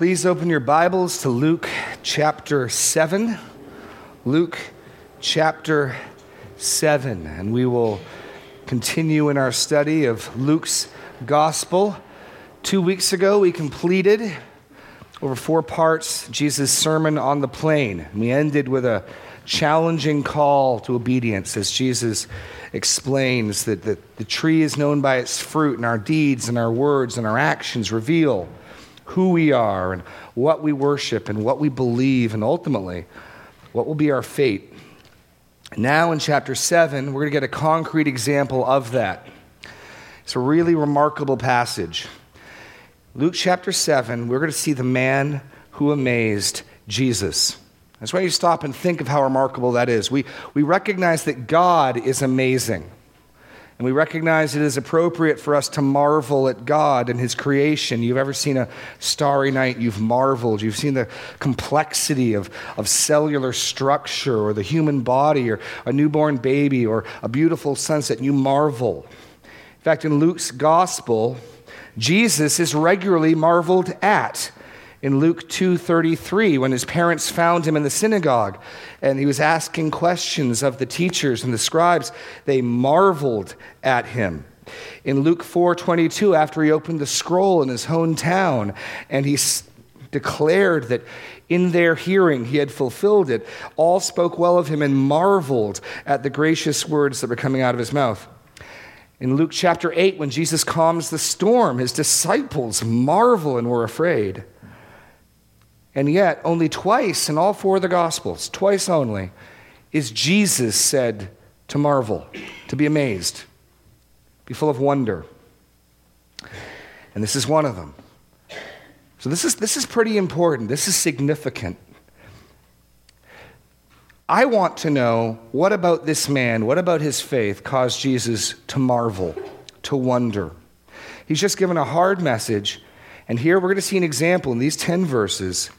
Please open your Bibles to Luke chapter 7. Luke chapter 7. And we will continue in our study of Luke's gospel. Two weeks ago, we completed over four parts Jesus' sermon on the plain. We ended with a challenging call to obedience as Jesus explains that the, the tree is known by its fruit, and our deeds and our words and our actions reveal who we are and what we worship and what we believe, and ultimately, what will be our fate. Now, in chapter 7, we're going to get a concrete example of that. It's a really remarkable passage. Luke chapter 7, we're going to see the man who amazed Jesus. That's why you stop and think of how remarkable that is. We, we recognize that God is amazing. And we recognize it is appropriate for us to marvel at God and His creation. You've ever seen a starry night, you've marveled. You've seen the complexity of, of cellular structure or the human body or a newborn baby or a beautiful sunset, and you marvel. In fact, in Luke's gospel, Jesus is regularly marveled at in Luke 2:33 when his parents found him in the synagogue and he was asking questions of the teachers and the scribes. They marveled at him. In Luke 4:22 after he opened the scroll in his hometown and he s- declared that in their hearing he had fulfilled it all spoke well of him and marveled at the gracious words that were coming out of his mouth. In Luke chapter 8 when Jesus calms the storm his disciples marvel and were afraid and yet, only twice in all four of the Gospels, twice only, is Jesus said to marvel, to be amazed, be full of wonder. And this is one of them. So, this is, this is pretty important. This is significant. I want to know what about this man, what about his faith caused Jesus to marvel, to wonder? He's just given a hard message. And here we're going to see an example in these 10 verses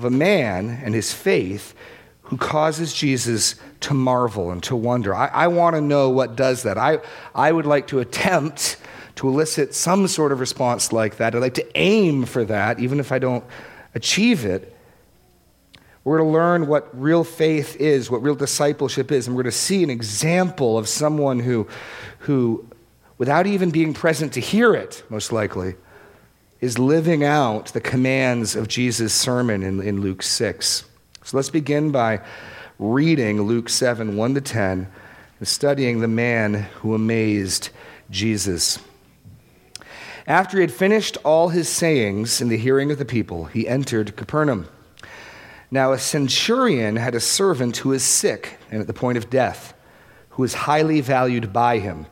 of a man and his faith who causes Jesus to marvel and to wonder. I, I want to know what does that. I, I would like to attempt to elicit some sort of response like that. I'd like to aim for that, even if I don't achieve it. We're going to learn what real faith is, what real discipleship is, and we're going to see an example of someone who, who without even being present to hear it, most likely, is living out the commands of Jesus' sermon in, in Luke 6. So let's begin by reading Luke 7 1 to 10 and studying the man who amazed Jesus. After he had finished all his sayings in the hearing of the people, he entered Capernaum. Now, a centurion had a servant who was sick and at the point of death, who was highly valued by him.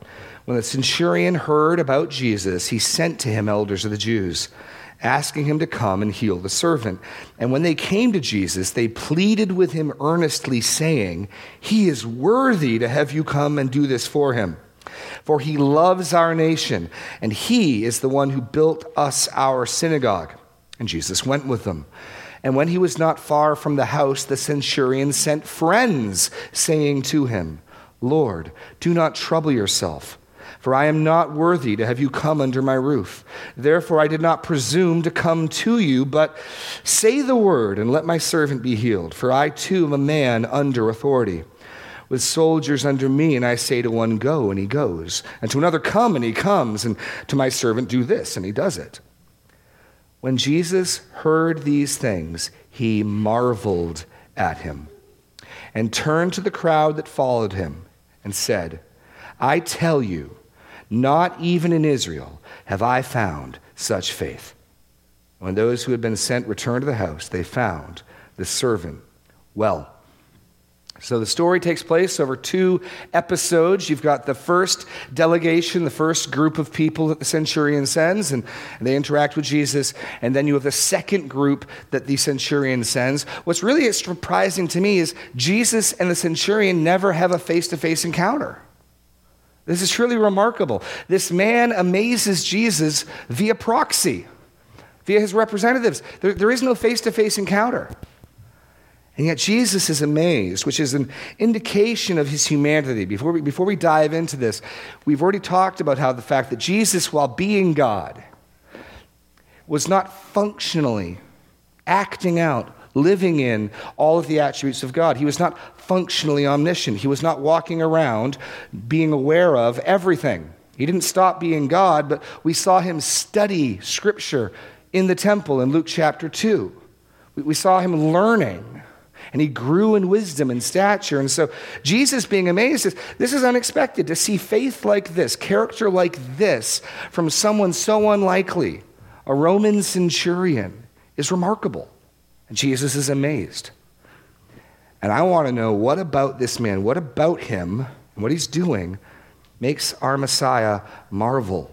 When the centurion heard about Jesus, he sent to him elders of the Jews, asking him to come and heal the servant. And when they came to Jesus, they pleaded with him earnestly, saying, He is worthy to have you come and do this for him. For he loves our nation, and he is the one who built us our synagogue. And Jesus went with them. And when he was not far from the house, the centurion sent friends, saying to him, Lord, do not trouble yourself for I am not worthy to have you come under my roof. Therefore, I did not presume to come to you, but say the word and let my servant be healed. For I too am a man under authority, with soldiers under me, and I say to one, Go, and he goes, and to another, Come, and he comes, and to my servant, Do this, and he does it. When Jesus heard these things, he marveled at him, and turned to the crowd that followed him, and said, I tell you, not even in Israel have I found such faith. When those who had been sent returned to the house, they found the servant well. So the story takes place over two episodes. You've got the first delegation, the first group of people that the centurion sends, and, they interact with Jesus. And then you have the second group that the centurion sends. What's really surprising to me is Jesus and the centurion never have a face to face encounter. This is truly remarkable. This man amazes Jesus via proxy, via his representatives. There, there is no face to face encounter. And yet Jesus is amazed, which is an indication of his humanity. Before we, before we dive into this, we've already talked about how the fact that Jesus, while being God, was not functionally acting out, living in all of the attributes of God. He was not functionally omniscient. He was not walking around being aware of everything. He didn't stop being God, but we saw him study Scripture in the temple in Luke chapter 2. We saw him learning, and he grew in wisdom and stature. And so, Jesus being amazed, says, this is unexpected to see faith like this, character like this from someone so unlikely. A Roman centurion is remarkable. And Jesus is amazed. And I want to know what about this man, what about him, and what he's doing makes our Messiah marvel.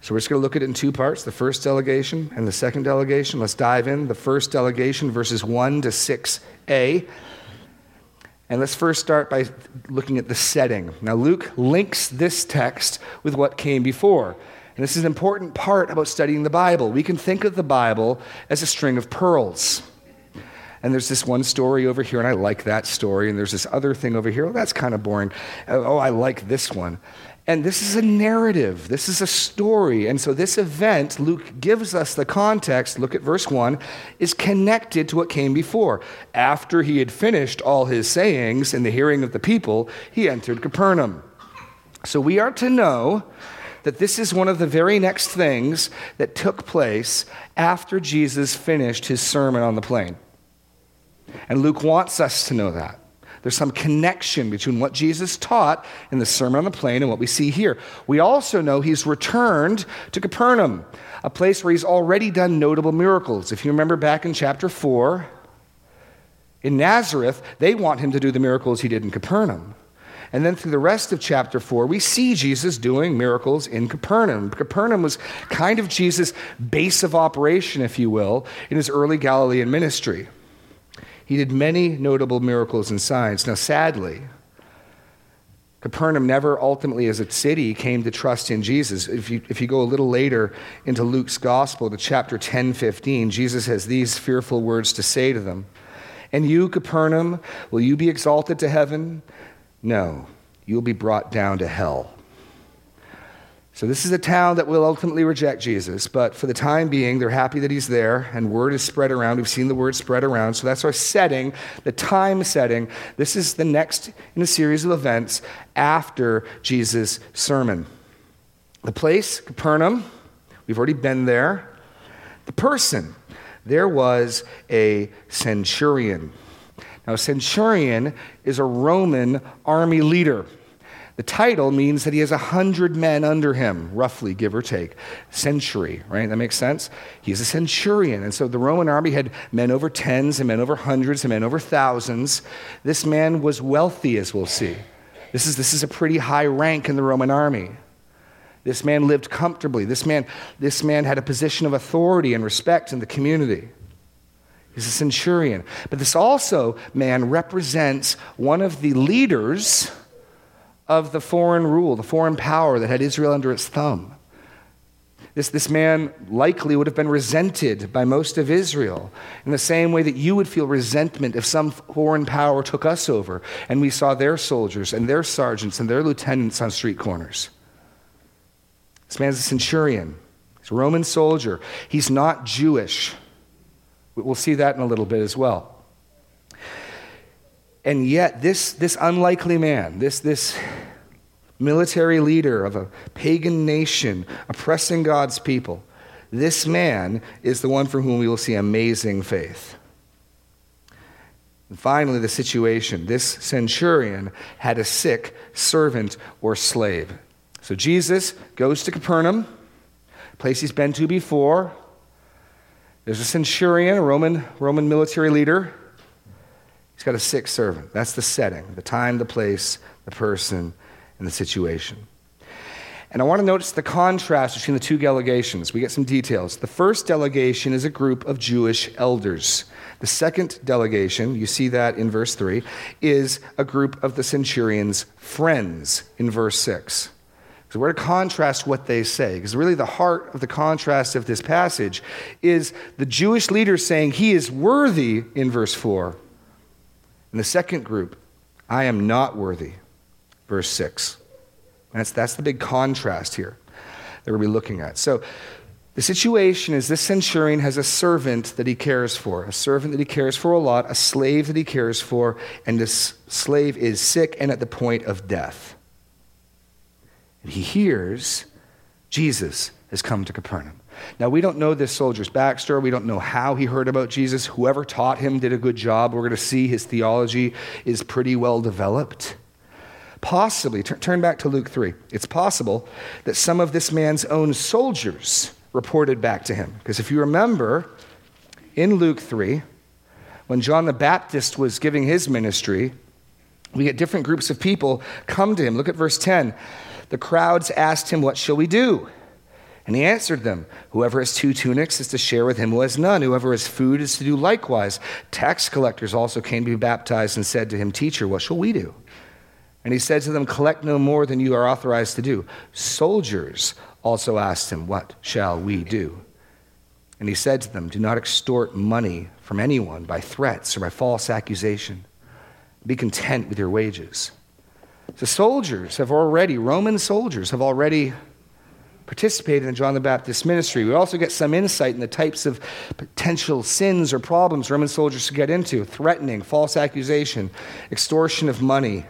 So we're just going to look at it in two parts the first delegation and the second delegation. Let's dive in. The first delegation, verses 1 to 6a. And let's first start by looking at the setting. Now, Luke links this text with what came before. And this is an important part about studying the Bible. We can think of the Bible as a string of pearls. And there's this one story over here, and I like that story. And there's this other thing over here. Oh, that's kind of boring. Uh, oh, I like this one. And this is a narrative, this is a story. And so, this event, Luke gives us the context, look at verse 1, is connected to what came before. After he had finished all his sayings in the hearing of the people, he entered Capernaum. So, we are to know that this is one of the very next things that took place after Jesus finished his sermon on the plain. And Luke wants us to know that. There's some connection between what Jesus taught in the Sermon on the Plain and what we see here. We also know he's returned to Capernaum, a place where he's already done notable miracles. If you remember back in chapter 4, in Nazareth, they want him to do the miracles he did in Capernaum. And then through the rest of chapter 4, we see Jesus doing miracles in Capernaum. Capernaum was kind of Jesus' base of operation, if you will, in his early Galilean ministry. He did many notable miracles and signs. Now, sadly, Capernaum never ultimately, as a city, came to trust in Jesus. If you, if you go a little later into Luke's gospel, to chapter 10, 15, Jesus has these fearful words to say to them And you, Capernaum, will you be exalted to heaven? No, you'll be brought down to hell. So, this is a town that will ultimately reject Jesus, but for the time being, they're happy that he's there, and word is spread around. We've seen the word spread around. So, that's our setting, the time setting. This is the next in a series of events after Jesus' sermon. The place, Capernaum, we've already been there. The person, there was a centurion. Now, a centurion is a Roman army leader. The title means that he has a hundred men under him, roughly, give or take. Century, right? That makes sense? He's a centurion. And so the Roman army had men over tens and men over hundreds and men over thousands. This man was wealthy, as we'll see. This is, this is a pretty high rank in the Roman army. This man lived comfortably. This man, this man had a position of authority and respect in the community. He's a centurion. But this also, man, represents one of the leaders of the foreign rule, the foreign power that had Israel under its thumb. This, this man likely would have been resented by most of Israel in the same way that you would feel resentment if some foreign power took us over and we saw their soldiers and their sergeants and their lieutenants on street corners. This man's a centurion, he's a Roman soldier. He's not Jewish. We'll see that in a little bit as well. And yet, this, this unlikely man, this, this military leader of a pagan nation oppressing God's people, this man is the one for whom we will see amazing faith. And finally, the situation this centurion had a sick servant or slave. So Jesus goes to Capernaum, place he's been to before. There's a centurion, a Roman, Roman military leader He's got a sick servant. That's the setting, the time, the place, the person, and the situation. And I want to notice the contrast between the two delegations. We get some details. The first delegation is a group of Jewish elders. The second delegation, you see that in verse 3, is a group of the centurion's friends in verse 6. So we're to contrast what they say, because really the heart of the contrast of this passage is the Jewish leaders saying he is worthy in verse 4, and the second group, I am not worthy, verse 6. That's, that's the big contrast here that we'll be looking at. So, The situation is this centurion has a servant that he cares for, a servant that he cares for a lot, a slave that he cares for, and this slave is sick and at the point of death. And he hears Jesus has come to Capernaum. Now, we don't know this soldier's backstory. We don't know how he heard about Jesus. Whoever taught him did a good job. We're going to see his theology is pretty well developed. Possibly, t- turn back to Luke 3. It's possible that some of this man's own soldiers reported back to him. Because if you remember, in Luke 3, when John the Baptist was giving his ministry, we get different groups of people come to him. Look at verse 10. The crowds asked him, What shall we do? And he answered them, Whoever has two tunics is to share with him who has none. Whoever has food is to do likewise. Tax collectors also came to be baptized and said to him, Teacher, what shall we do? And he said to them, Collect no more than you are authorized to do. Soldiers also asked him, What shall we do? And he said to them, Do not extort money from anyone by threats or by false accusation. Be content with your wages. The soldiers have already, Roman soldiers have already participated in John the Baptist's ministry. We also get some insight in the types of potential sins or problems Roman soldiers could get into threatening, false accusation, extortion of money.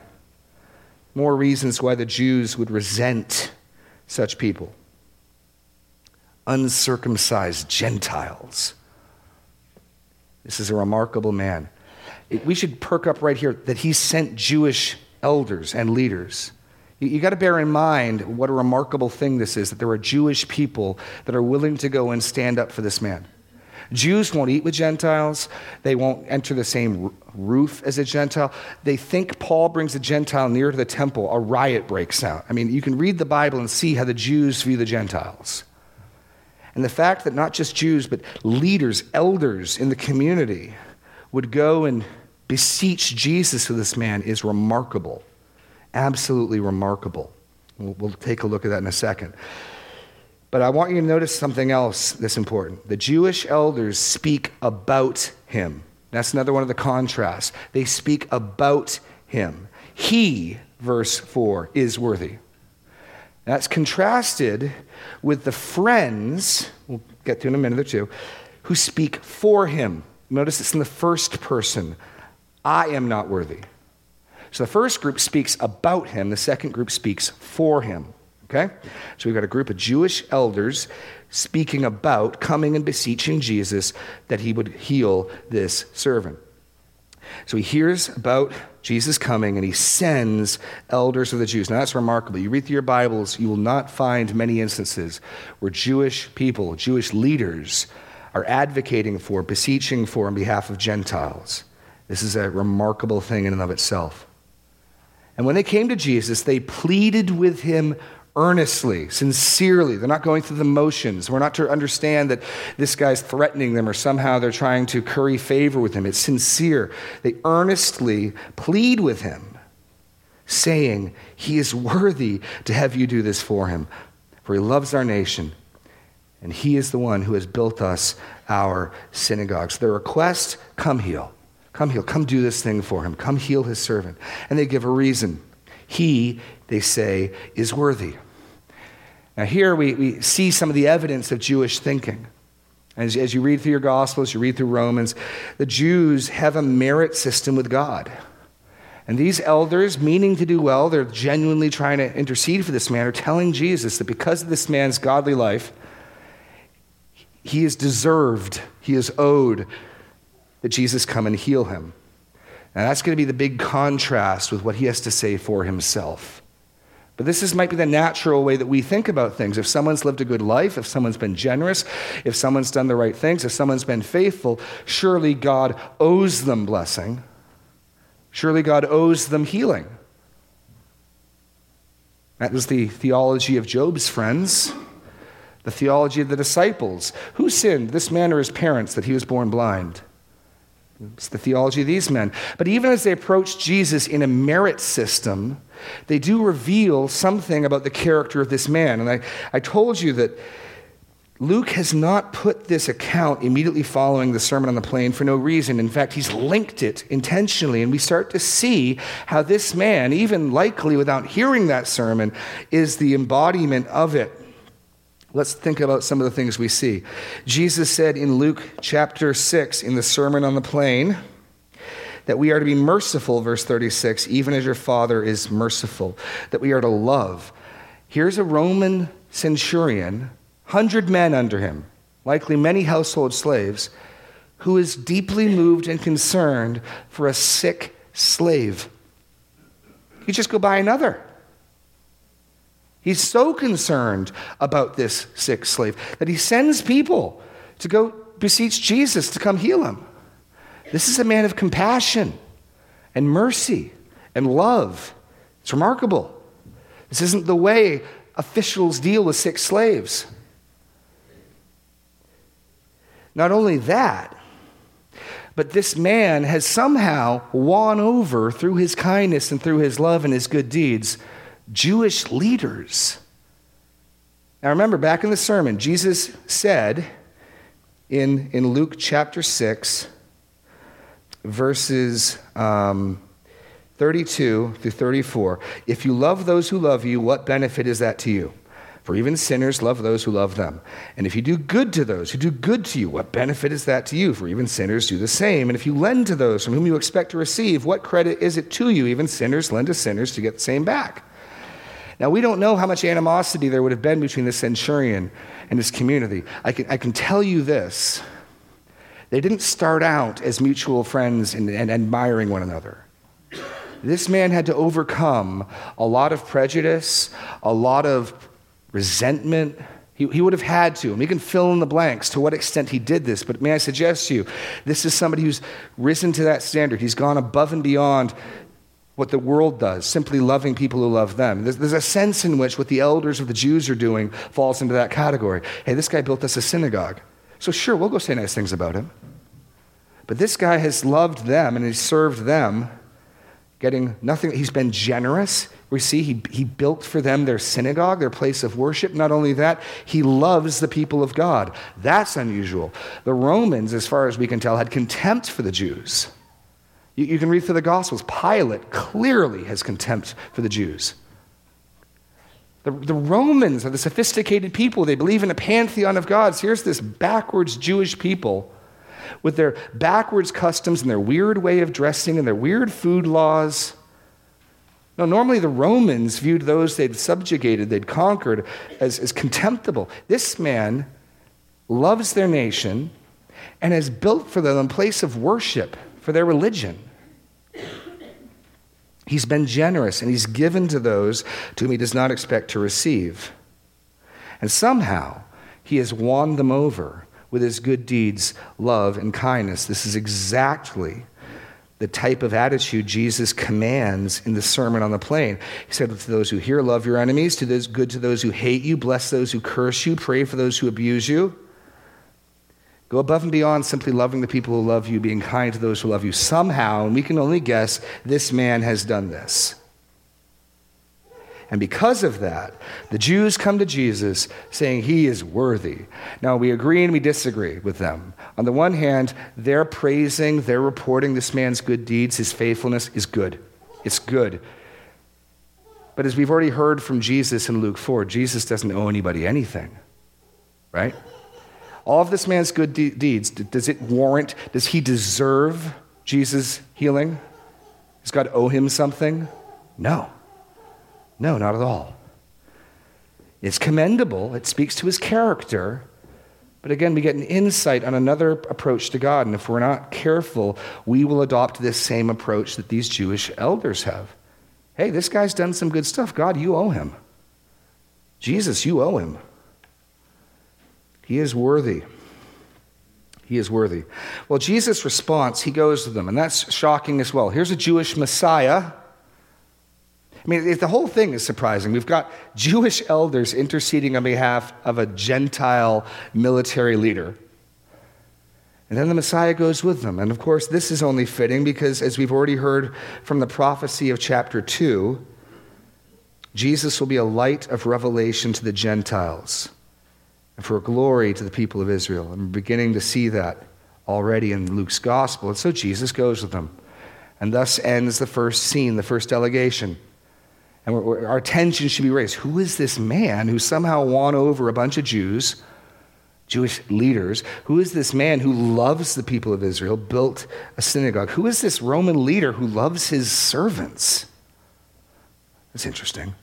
More reasons why the Jews would resent such people. Uncircumcised Gentiles. This is a remarkable man. We should perk up right here that he sent Jewish elders and leaders you, got to bear in mind what a remarkable thing this is that there are Jewish people that are willing to go and stand up for this man. Jews won't eat with Gentiles. They won't enter the same roof as a Gentile. They think Paul brings a Gentile near to the temple, a riot breaks out. I mean, you can read the Bible and see how the Jews view the Gentiles. And the fact that not just Jews, but leaders, elders in the community would go and beseech Jesus for this man is remarkable absolutely remarkable. We'll, we'll take a look at that in a second. But I want you to notice something else that's important. The Jewish elders speak about him. That's another one of the contrasts. They speak about him. He, verse 4, is worthy. That's contrasted with the friends, we'll get to in a minute or two, who speak for him. Notice it's in the first person. I am not worthy. So the first group speaks about him, the second group speaks for him. Okay? So we've got a group of Jewish elders speaking about coming and beseeching Jesus that he would heal this servant. So he hears about Jesus coming and he sends elders of the Jews. Now that's remarkable. You read through your Bibles, you will not find many instances where Jewish people, Jewish leaders, are advocating for, beseeching for, on behalf of Gentiles. This is a remarkable thing in and of itself. And when they came to Jesus, they pleaded with him earnestly, sincerely. They're not going through the motions. We're not to understand that this guy's threatening them or somehow they're trying to curry favor with him. It's sincere. They earnestly plead with him, saying, He is worthy to have you do this for him, for he loves our nation, and he is the one who has built us our synagogues. Their request, come heal. Come heal. Come do this thing for him. Come heal his servant. And they give a reason. He, they say, is worthy. Now, here we, we see some of the evidence of Jewish thinking. As, as you read through your Gospels, you read through Romans, the Jews have a merit system with God. And these elders, meaning to do well, they're genuinely trying to intercede for this man, are telling Jesus that because of this man's godly life, he is deserved, he is owed that Jesus come and heal him. Now, that's going to be the big contrast with what he has to say for himself. But this is, might be the natural way that we think about things. If someone's lived a good life, if someone's been generous, if someone's done the right things, if someone's been faithful, surely God owes them blessing. Surely God owes them healing. That was the theology of Job's friends, the theology of the disciples. Who sinned, this man or his parents, that he was born blind? It's the theology of these men. But even as they approach Jesus in a merit system, they do reveal something about the character of this man. And I, I told you that Luke has not put this account immediately following the Sermon on the Plain for no reason. In fact, he's linked it intentionally, and we start to see how this man, even likely without hearing that sermon, is the embodiment of it. Let's think about some of the things we see. Jesus said in Luke chapter 6 in the Sermon on the Plain that we are to be merciful, verse 36, even as your Father is merciful, that we are to love. Here's a Roman centurion, 100 men under him, likely many household slaves, who is deeply moved and concerned for a sick slave. You just go buy another. He's so concerned about this sick slave that he sends people to go beseech Jesus to come heal him. This is a man of compassion and mercy and love. It's remarkable. This isn't the way officials deal with sick slaves. Not only that, but this man has somehow won over through his kindness and through his love and his good deeds Jewish leaders. Now, remember, back in the sermon, Jesus said in, in Luke chapter 6, verses um, 32 through 34 If you love those who love you, what benefit is that to you? For even sinners love those who love them. And if you do good to those who do good to you, what benefit is that to you? For even sinners do the same. And if you lend to those from whom you expect to receive, what credit is it to you? Even sinners lend to sinners to get the same back. Now, we don't know how much animosity there would have been between the centurion and his community. I can, I can tell you this they didn't start out as mutual friends and, and admiring one another. This man had to overcome a lot of prejudice, a lot of resentment. He, he would have had to. And we can fill in the blanks to what extent he did this. But may I suggest to you, this is somebody who's risen to that standard. He's gone above and beyond what the world does, simply loving people who love them. There's, there's, a sense in which what the elders of the Jews are doing falls into that category. Hey, this guy built us a synagogue. So, sure, we'll go say nice things about him. But this guy has loved them and he's served them, getting nothing. He's been generous. We see he, he built for them their synagogue, their place of worship. Not only that, he loves the people of God. That's unusual. The Romans, as far as we can tell, had contempt for the Jews. You, you can read through the Gospels. Pilate clearly has contempt for the Jews. The, the, Romans are the sophisticated people. They believe in a pantheon of gods. Here's this backwards Jewish people with their backwards customs and their weird way of dressing and their weird food laws. No, normally the Romans viewed those they'd subjugated, they'd conquered, as, as contemptible. This man loves their nation and has built for them a place of worship for their religion. He's been generous and he's given to those to whom he does not expect to receive. And somehow he has won them over with his good deeds, love, and kindness. This is exactly the type of attitude Jesus commands in the Sermon on the Plain. He said to those who hear, Love your enemies, to those good to those who hate you, bless those who curse you, pray for those who abuse you. Go above and beyond simply loving the people who love you, being kind to those who love you. Somehow, and we can only guess, this man has done this. And because of that, the Jews come to Jesus saying he is worthy. Now, we agree and we disagree with them. On the one hand, they're praising, they're reporting this man's good deeds, his faithfulness is good. It's good. But as we've already heard from Jesus in Luke 4, Jesus doesn't owe anybody anything, right? All of this man's good de- deeds, does it warrant, does he deserve Jesus' healing? Does God owe him something? No. No, not at all. It's commendable, it speaks to his character. But again, we get an insight on another approach to God. And if we're not careful, we will adopt this same approach that these Jewish elders have. Hey, this guy's done some good stuff. God, you owe him. Jesus, you owe him. He is worthy. He is worthy. Well, Jesus' response, he goes to them, and that's shocking as well. Here's a Jewish Messiah. I mean, the whole thing is surprising. We've got Jewish elders interceding on behalf of a Gentile military leader. And then the Messiah goes with them. And of course, this is only fitting because, as we've already heard from the prophecy of chapter 2, Jesus will be a light of revelation to the Gentiles and for glory to the people of Israel. I'm beginning to see that already in Luke's gospel. And so Jesus goes with them. And thus ends the first scene, the first delegation. And our attention should be raised. Who is this man who somehow won over a bunch of Jews, Jewish leaders? Who is this man who loves the people of Israel, built a synagogue? Who is this Roman leader who loves his servants? That's interesting.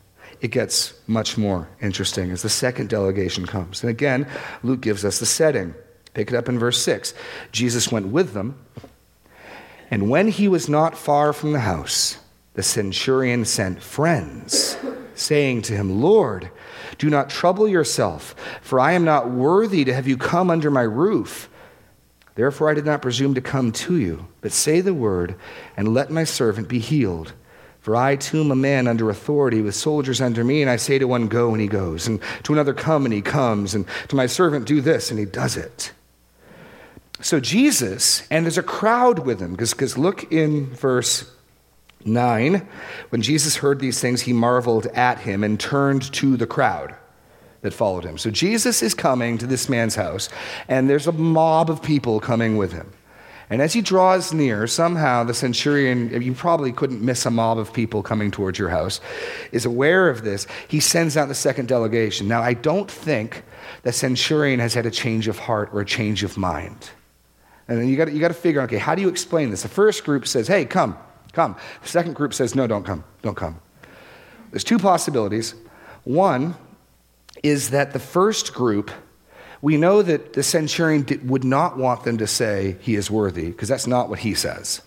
It gets much more interesting as the second delegation comes. And again, Luke gives us the setting. Pick it up in verse 6. Jesus went with them, and when he was not far from the house, the centurion sent friends, saying to him, Lord, do not trouble yourself, for I am not worthy to have you come under my roof. Therefore I did not presume to come to you, but say the word, and let my servant be healed. For I too am a man under authority with soldiers under me, and I say to one, Go, and he goes, and to another, Come, and he comes, and to my servant, Do this, and he does it. So Jesus, and there's a crowd with him, because look in verse 9. When Jesus heard these things, he marveled at him and turned to the crowd that followed him. So Jesus is coming to this man's house, and there's a mob of people coming with him. And as he draws near, somehow the centurion, you probably couldn't miss a mob of people coming towards your house, is aware of this. He sends out the second delegation. Now, I don't think the centurion has had a change of heart or a change of mind. And then you got you to figure, out, okay, how do you explain this? The first group says, hey, come, come. The second group says, no, don't come, don't come. There's two possibilities. One is that the first group, we know that the centurion would not want them to say he is worthy, because that's not what he says.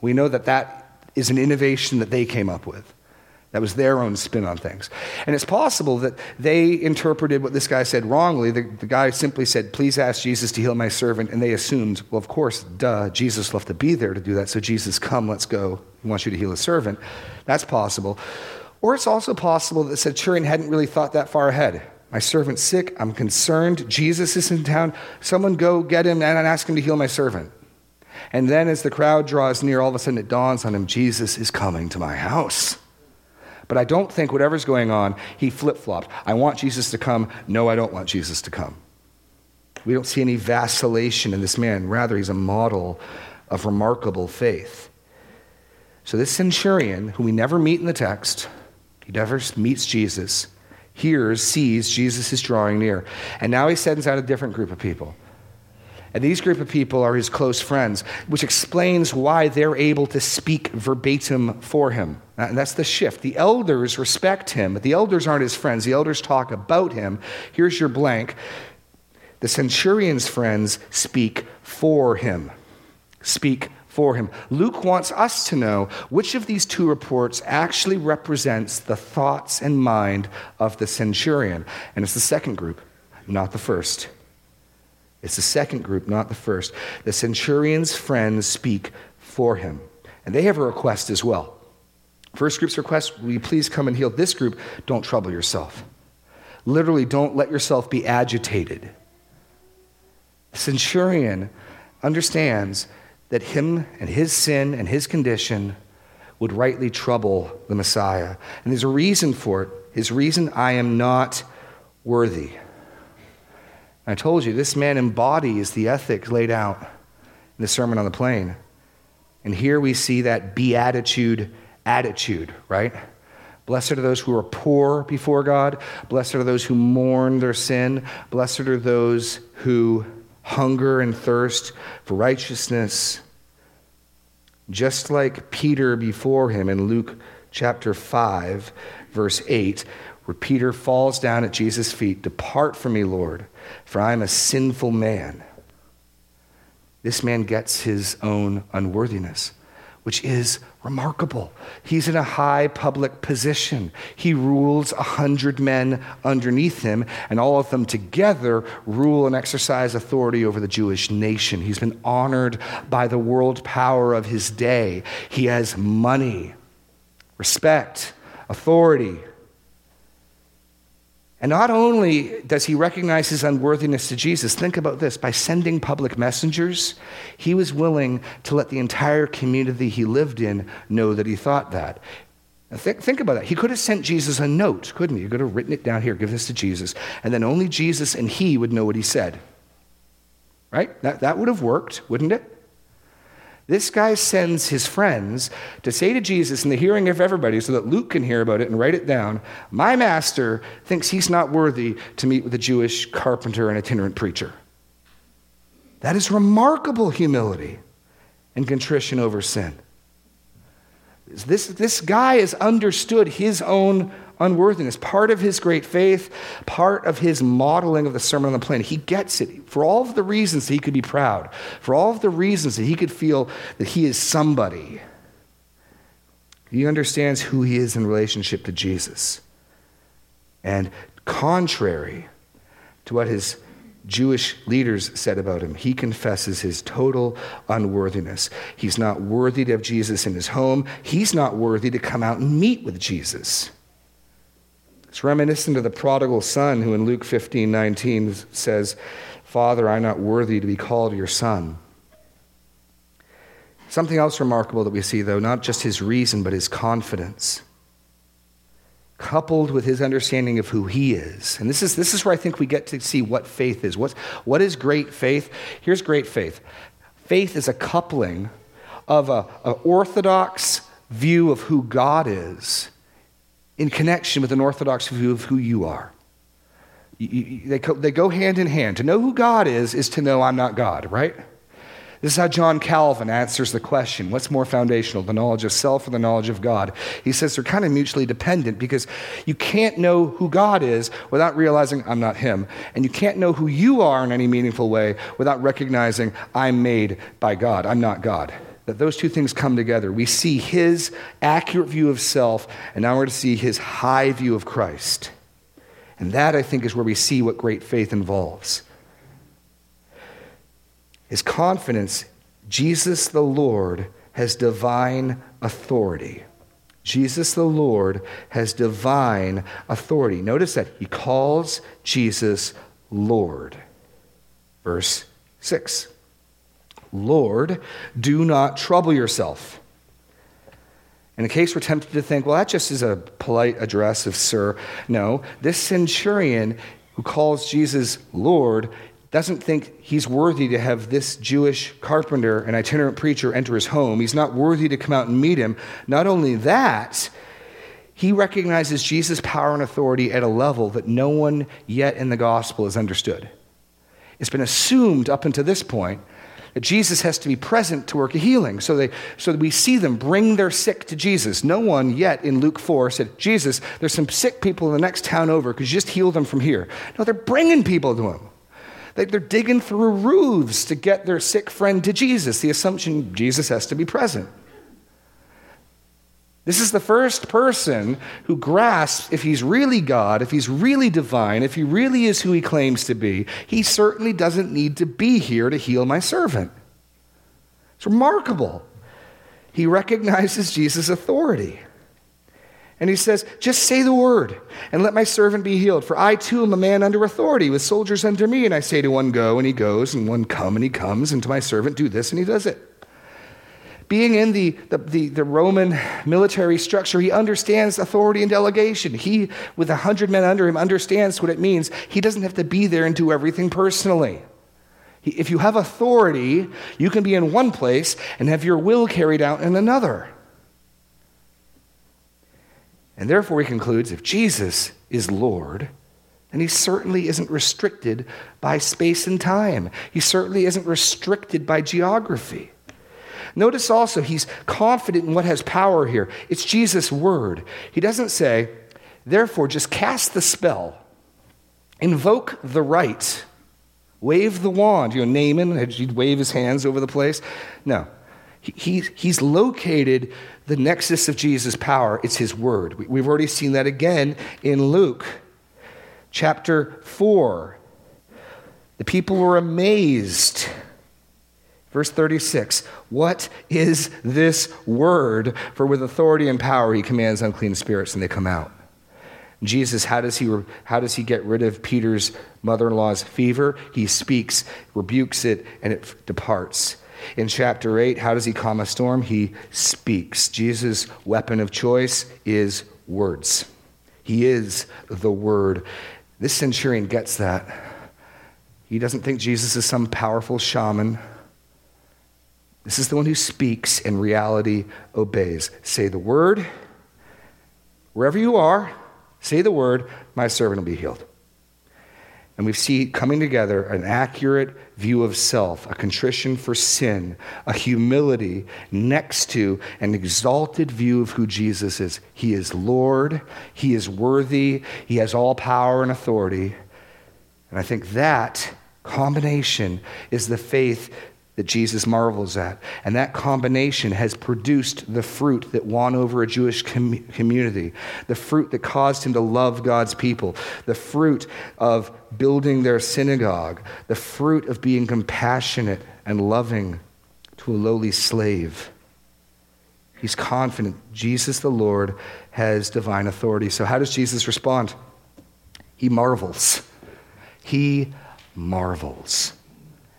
We know that that is an innovation that they came up with. That was their own spin on things. And it's possible that they interpreted what this guy said wrongly. The, the, guy simply said, Please ask Jesus to heal my servant. And they assumed, Well, of course, duh, Jesus have to be there to do that. So, Jesus, come, let's go. He wants you to heal his servant. That's possible. Or it's also possible that the centurion hadn't really thought that far ahead. My servant's sick. I'm concerned. Jesus is in town. Someone go get him and ask him to heal my servant. And then, as the crowd draws near, all of a sudden it dawns on him Jesus is coming to my house. But I don't think whatever's going on, he flip flopped. I want Jesus to come. No, I don't want Jesus to come. We don't see any vacillation in this man. Rather, he's a model of remarkable faith. So, this centurion, who we never meet in the text, he never meets Jesus, hears, sees Jesus is drawing near. And now he sends out a different group of people. And these group of people are his close friends, which explains why they're able to speak verbatim for him. And that's the shift. The elders respect him, but the elders aren't his friends. The elders talk about him. Here's your blank. The centurion's friends speak for him. Speak for him. Luke wants us to know which of these two reports actually represents the thoughts and mind of the centurion. And it's the second group, not the first. It's the second group, not the first. The centurion's friends speak for him, and they have a request as well. First group's request, will you please come and heal? This group, don't trouble yourself. Literally, don't let yourself be agitated. The centurion understands that him and his sin and his condition would rightly trouble the Messiah. And there's a reason for it. His reason, I am not worthy. I told you, this man embodies the ethic laid out in the Sermon on the Plain. And here we see that beatitude attitude, right? Blessed are those who are poor before God. Blessed are those who mourn their sin. Blessed are those who hunger and thirst for righteousness. Just like Peter before him in Luke chapter 5, verse 8, where Peter falls down at Jesus' feet Depart from me, Lord for I am a sinful man. This man gets his own unworthiness, which is remarkable. He's in a high public position. He rules a hundred men underneath him, and all of them together rule and exercise authority over the Jewish nation. He's been honored by the world power of his day. He has money, respect, authority. And not only does he recognize his unworthiness to Jesus, think about this by sending public messengers, he was willing to let the entire community he lived in know that he thought that. Think, think, about that. He could have sent Jesus a note, couldn't he? He could have written it down here, give this to Jesus, and then only Jesus and he would know what he said. Right? That, that would have worked, wouldn't it? This guy sends his friends to say to Jesus in the hearing of everybody so that Luke can hear about it and write it down My master thinks he's not worthy to meet with a Jewish carpenter and itinerant preacher. That is remarkable humility and contrition over sin. This, this guy has understood his own unworthiness, part of his great faith, part of his modeling of the Sermon on the Plain. He gets it for all of the reasons that he could be proud, for all of the reasons that he could feel that he is somebody. He understands who he is in relationship to Jesus. And contrary to what his Jewish leaders said about him. He confesses his total unworthiness. He's not worthy to have Jesus in his home. He's not worthy to come out and meet with Jesus. It's reminiscent of the prodigal son who in Luke 15 19 says, Father, I'm not worthy to be called your son. Something else remarkable that we see, though, not just his reason, but his confidence coupled with his understanding of who he is. And this is, this is where I think we get to see what faith is. What's, what is great faith? Here's great faith faith is a coupling of an orthodox view of who God is in connection with an orthodox view of who you are. They, they go hand in hand. To know who God is, is to know I'm not God, right? This is how John Calvin answers the question what's more foundational, the knowledge of self or the knowledge of God? He says they're kind of mutually dependent because you can't know who God is without realizing I'm not Him. And you can't know who you are in any meaningful way without recognizing I'm made by God. I'm not God. That those two things come together. We see His accurate view of self, and now we're to see His high view of Christ. And that, I think, is where we see what great faith involves. His confidence, Jesus the Lord has divine authority. Jesus the Lord has divine authority. Notice that he calls Jesus Lord. Verse 6 Lord, do not trouble yourself. In the case we're tempted to think, well, that just is a polite address of sir. No, this centurion who calls Jesus Lord doesn't think he's worthy to have this Jewish carpenter and itinerant preacher enter his home. He's not worthy to come out and meet him. Not only that, he recognizes Jesus' power and authority at a level that no one yet in the gospel has understood. It's been assumed up until this point Jesus has to be present to work a healing. So, they, so we see them bring their sick to Jesus. No one yet in Luke 4 said, Jesus, there's some sick people in the next town over. Could you just heal them from here? No, they're bringing people to him. They're digging through roofs to get their sick friend to Jesus, the assumption Jesus has to be present. This is the first person who grasps if he's really God, if he's really divine, if he really is who he claims to be, he certainly doesn't need to be here to heal my servant. It's remarkable. He recognizes Jesus' authority. And he says, Just say the word and let my servant be healed. For I too am a man under authority with soldiers under me. And I say to one, Go, and he goes, and one, Come, and he comes, and to my servant, Do this, and he does it. Being in the, the, the, the Roman military structure, he understands authority and delegation. He, with a hundred men under him, understands what it means. He doesn't have to be there and do everything personally. If you have authority, you can be in one place and have your will carried out in another. And therefore, he concludes if Jesus is Lord, then he certainly isn't restricted by space and time. He certainly isn't restricted by geography. Notice also, he's confident in what has power here. It's Jesus' word. He doesn't say, therefore, just cast the spell, invoke the rite, wave the wand. You know, Naaman, he'd wave his hands over the place. No. He, he's located the nexus of Jesus' power. It's his word. We've already seen that again in Luke chapter 4. The people were amazed. Verse 36 What is this word? For with authority and power he commands unclean spirits and they come out. Jesus, how does he, how does he get rid of Peter's mother in law's fever? He speaks, rebukes it, and it departs. In chapter 8, how does he calm a storm? He speaks. Jesus' weapon of choice is words. He is the word. This centurion gets that. He doesn't think Jesus is some powerful shaman This is the one who speaks and reality obeys. Say the word. Wherever you are, say the word, my servant will be healed. And we see coming together an accurate view of self, a contrition for sin, a humility next to an exalted view of who Jesus is. He is Lord, He is worthy, He has all power and authority. And I think that combination is the faith that Jesus marvels at. And that combination has produced the fruit that won over a Jewish com- community, the fruit that caused him to love God's people, the fruit of building their synagogue, the fruit of being compassionate and loving to a lowly slave. He's confident Jesus the Lord has divine authority. So, how does Jesus respond? He marvels. He marvels.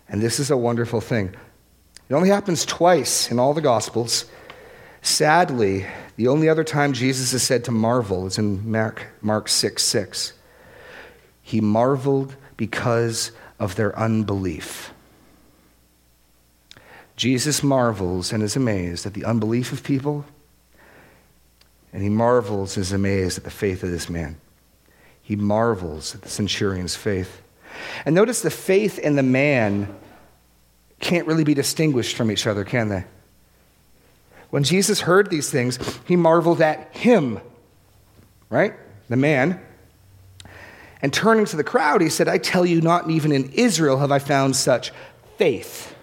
And this is a wonderful thing. It only happens twice in all the Gospels. Sadly, the only other time Jesus is said to marvel is in Mark, Mark 6 6. He marveled because of their unbelief. Jesus marvels and is amazed at the unbelief of people, and he marvels and is amazed at the faith of this man. He marvels at the centurion's faith. And notice the faith in the man can't really be distinguished from each other, can they? When Jesus heard these things, he marveled at him, right? The man. And turning to the crowd, he said, I tell you, not even in Israel have I found such faith.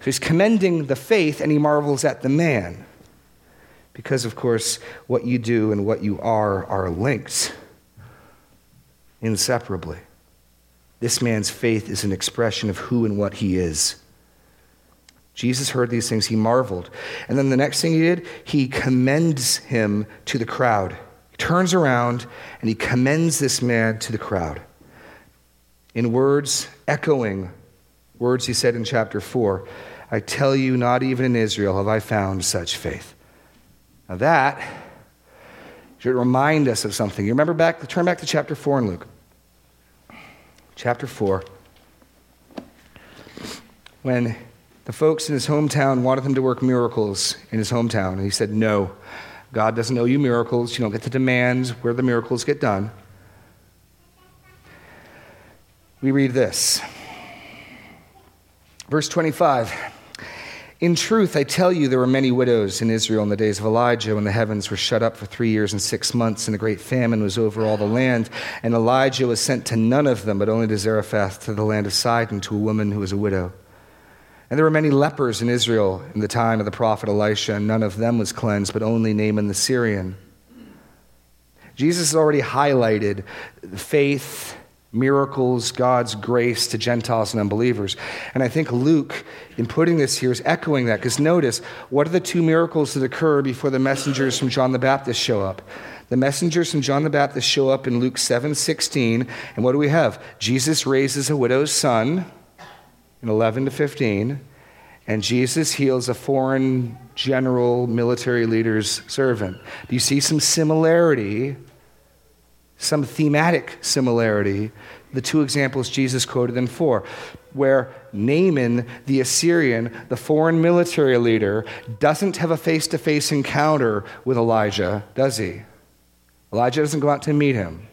So he's commending the faith and he marvels at the man. Because, of course, what you do and what you are are linked inseparably. This man's faith is an expression of who and what he is. Jesus heard these things, he marveled. And then the next thing he did, he commends him to the crowd. He turns around and he commends this man to the crowd. In words echoing words he said in chapter 4 I tell you, not even in Israel have I found such faith. Now that should remind us of something. You remember back, turn back to chapter 4 in Luke chapter 4, when the folks in his hometown wanted him to work miracles in his hometown, and he said, No, God doesn't owe you miracles. You don't get to demand where the miracles get done. We read this. Verse 25. In truth, I tell you, there were many widows in Israel in the days of Elijah when the heavens were shut up for three years and six months, and a great famine was over all the land. And Elijah was sent to none of them, but only to Zarephath, to the land of Sidon, to a woman who was a widow. And there were many lepers in Israel in the time of the prophet Elisha, and none of them was cleansed, but only Naaman the Syrian. Jesus has already highlighted faith miracles, God's grace to Gentiles and unbelievers. And I think Luke, in putting this here, is echoing that. Because notice, what are the two miracles that occur before the messengers from John the Baptist show up? The messengers from John the Baptist show up in Luke 7 16. And what do we have? Jesus raises a widow's son in 11 to 15. And Jesus heals a foreign general military leader's servant. Do you see some similarity some thematic similarity, the two examples Jesus quoted them for, where Naaman, the Assyrian, the foreign military leader, doesn't have a face to face encounter with Elijah, does he? Elijah doesn't go out to meet him.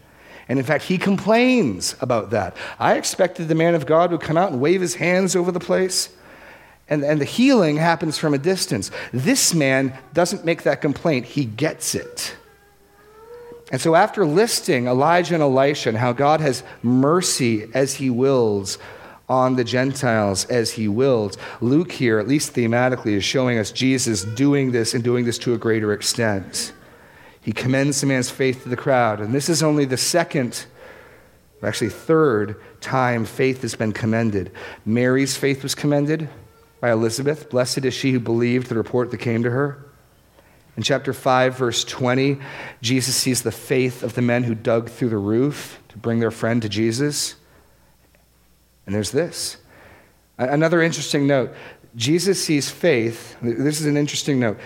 And in fact, he complains about that. I expected the man of God would come out and wave his hands over the place. And, and the healing happens from a distance. This man doesn't make that complaint, he gets it. And so, after listing Elijah and Elisha and how God has mercy as he wills on the Gentiles as he wills, Luke here, at least thematically, is showing us Jesus doing this and doing this to a greater extent. He commends the man's faith to the crowd. And this is only the second, actually, third time faith has been commended. Mary's faith was commended by Elizabeth. Blessed is she who believed the report that came to her. In chapter 5, verse 20, Jesus sees the faith of the men who dug through the roof to bring their friend to Jesus. And there's this. Another interesting note Jesus sees faith. This is an interesting note.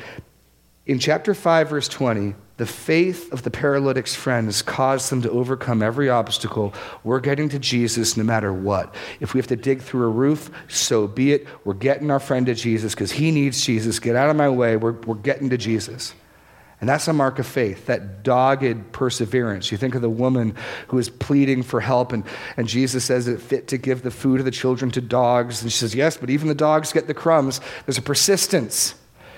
In chapter 5, verse 20, The faith of the paralytic's friends caused them to overcome every obstacle. We're getting to Jesus no matter what. If we have to dig through a roof, so be it. We're getting our friend to Jesus because he needs Jesus. Get out of my way. We're, we're getting to Jesus. And that's a mark of faith, that dogged perseverance. You think of the woman who is pleading for help, and, and Jesus says, it fit to give the food of the children to dogs? And she says, Yes, but even the dogs get the crumbs. There's a persistence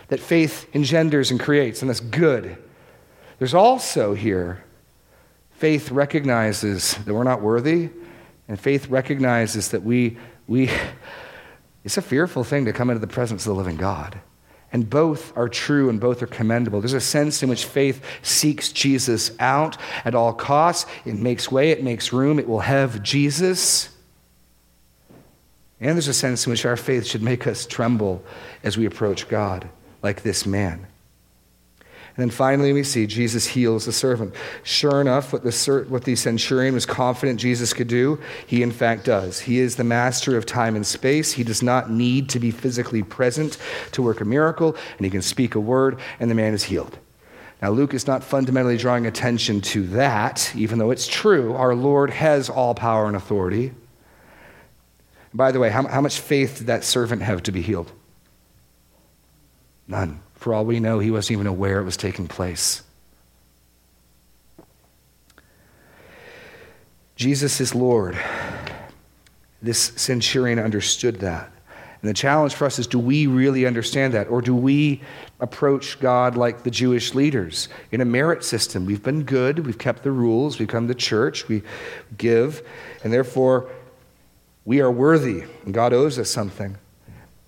that faith engenders and creates, and that's good. There's also here, faith recognizes that we're not worthy, and faith recognizes that we, we, it's a fearful thing to come into the presence of the living God. And both are true and both are commendable. There's a sense in which faith seeks Jesus out at all costs. It makes way, it makes room, it will have Jesus. And there's a sense in which our faith should make us tremble as we approach God, like this man. And then finally, we see Jesus heals the servant. Sure enough, what the, what the centurion was confident Jesus could do, he in fact does. He is the master of time and space. He does not need to be physically present to work a miracle, and he can speak a word, and the man is healed. Now, Luke is not fundamentally drawing attention to that, even though it's true. Our Lord has all power and authority. By the way, how, how much faith did that servant have to be healed? None. For all we know, he wasn't even aware it was taking place. Jesus is Lord. This centurion understood that. And the challenge for us is do we really understand that? Or do we approach God like the Jewish leaders in a merit system? We've been good, we've kept the rules, we've come to church, we give, and therefore we are worthy, and God owes us something.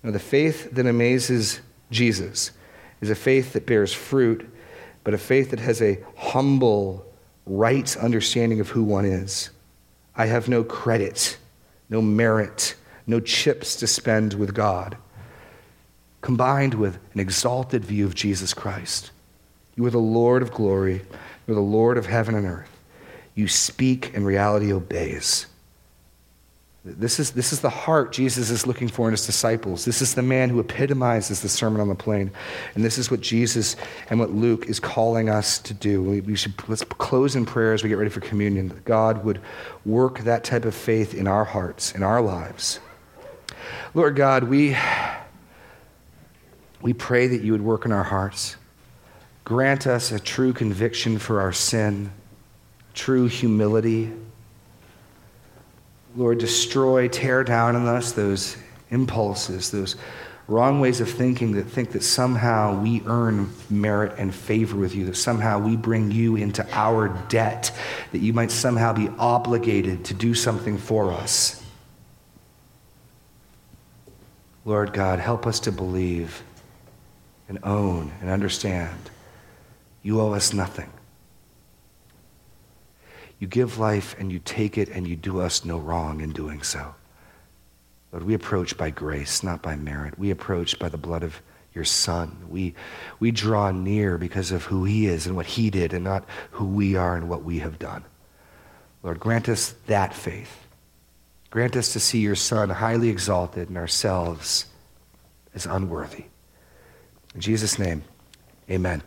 The faith that amazes Jesus is a faith that bears fruit, but a faith that has a humble, right understanding of who one is. I have no credit, no merit, no chips to spend with God, combined with an exalted view of Jesus Christ. You are the Lord of glory, you are the Lord of heaven and earth. You speak, and reality obeys. This is, this is the heart Jesus is looking for in his disciples. This is the man who epitomizes the Sermon on the Plain. And this is what Jesus and what Luke is calling us to do. We, we should, let's close in prayer as we get ready for communion, that God would work that type of faith in our hearts, in our lives. Lord God, we, we pray that you would work in our hearts. Grant us a true conviction for our sin, true humility Lord, destroy, tear down in us those impulses, those wrong ways of thinking that think that somehow we earn merit and favor with you, that somehow we bring you into our debt, that you might somehow be obligated to do something for us. Lord God, help us to believe and own and understand you owe us nothing. You give life and you take it and you do us no wrong in doing so. Lord, we approach by grace, not by merit. We approach by the blood of your Son. We, we draw near because of who He is and what He did, and not who we are and what we have done. Lord, grant us that faith. Grant us to see your Son highly exalted and ourselves as unworthy. In Jesus' name, amen.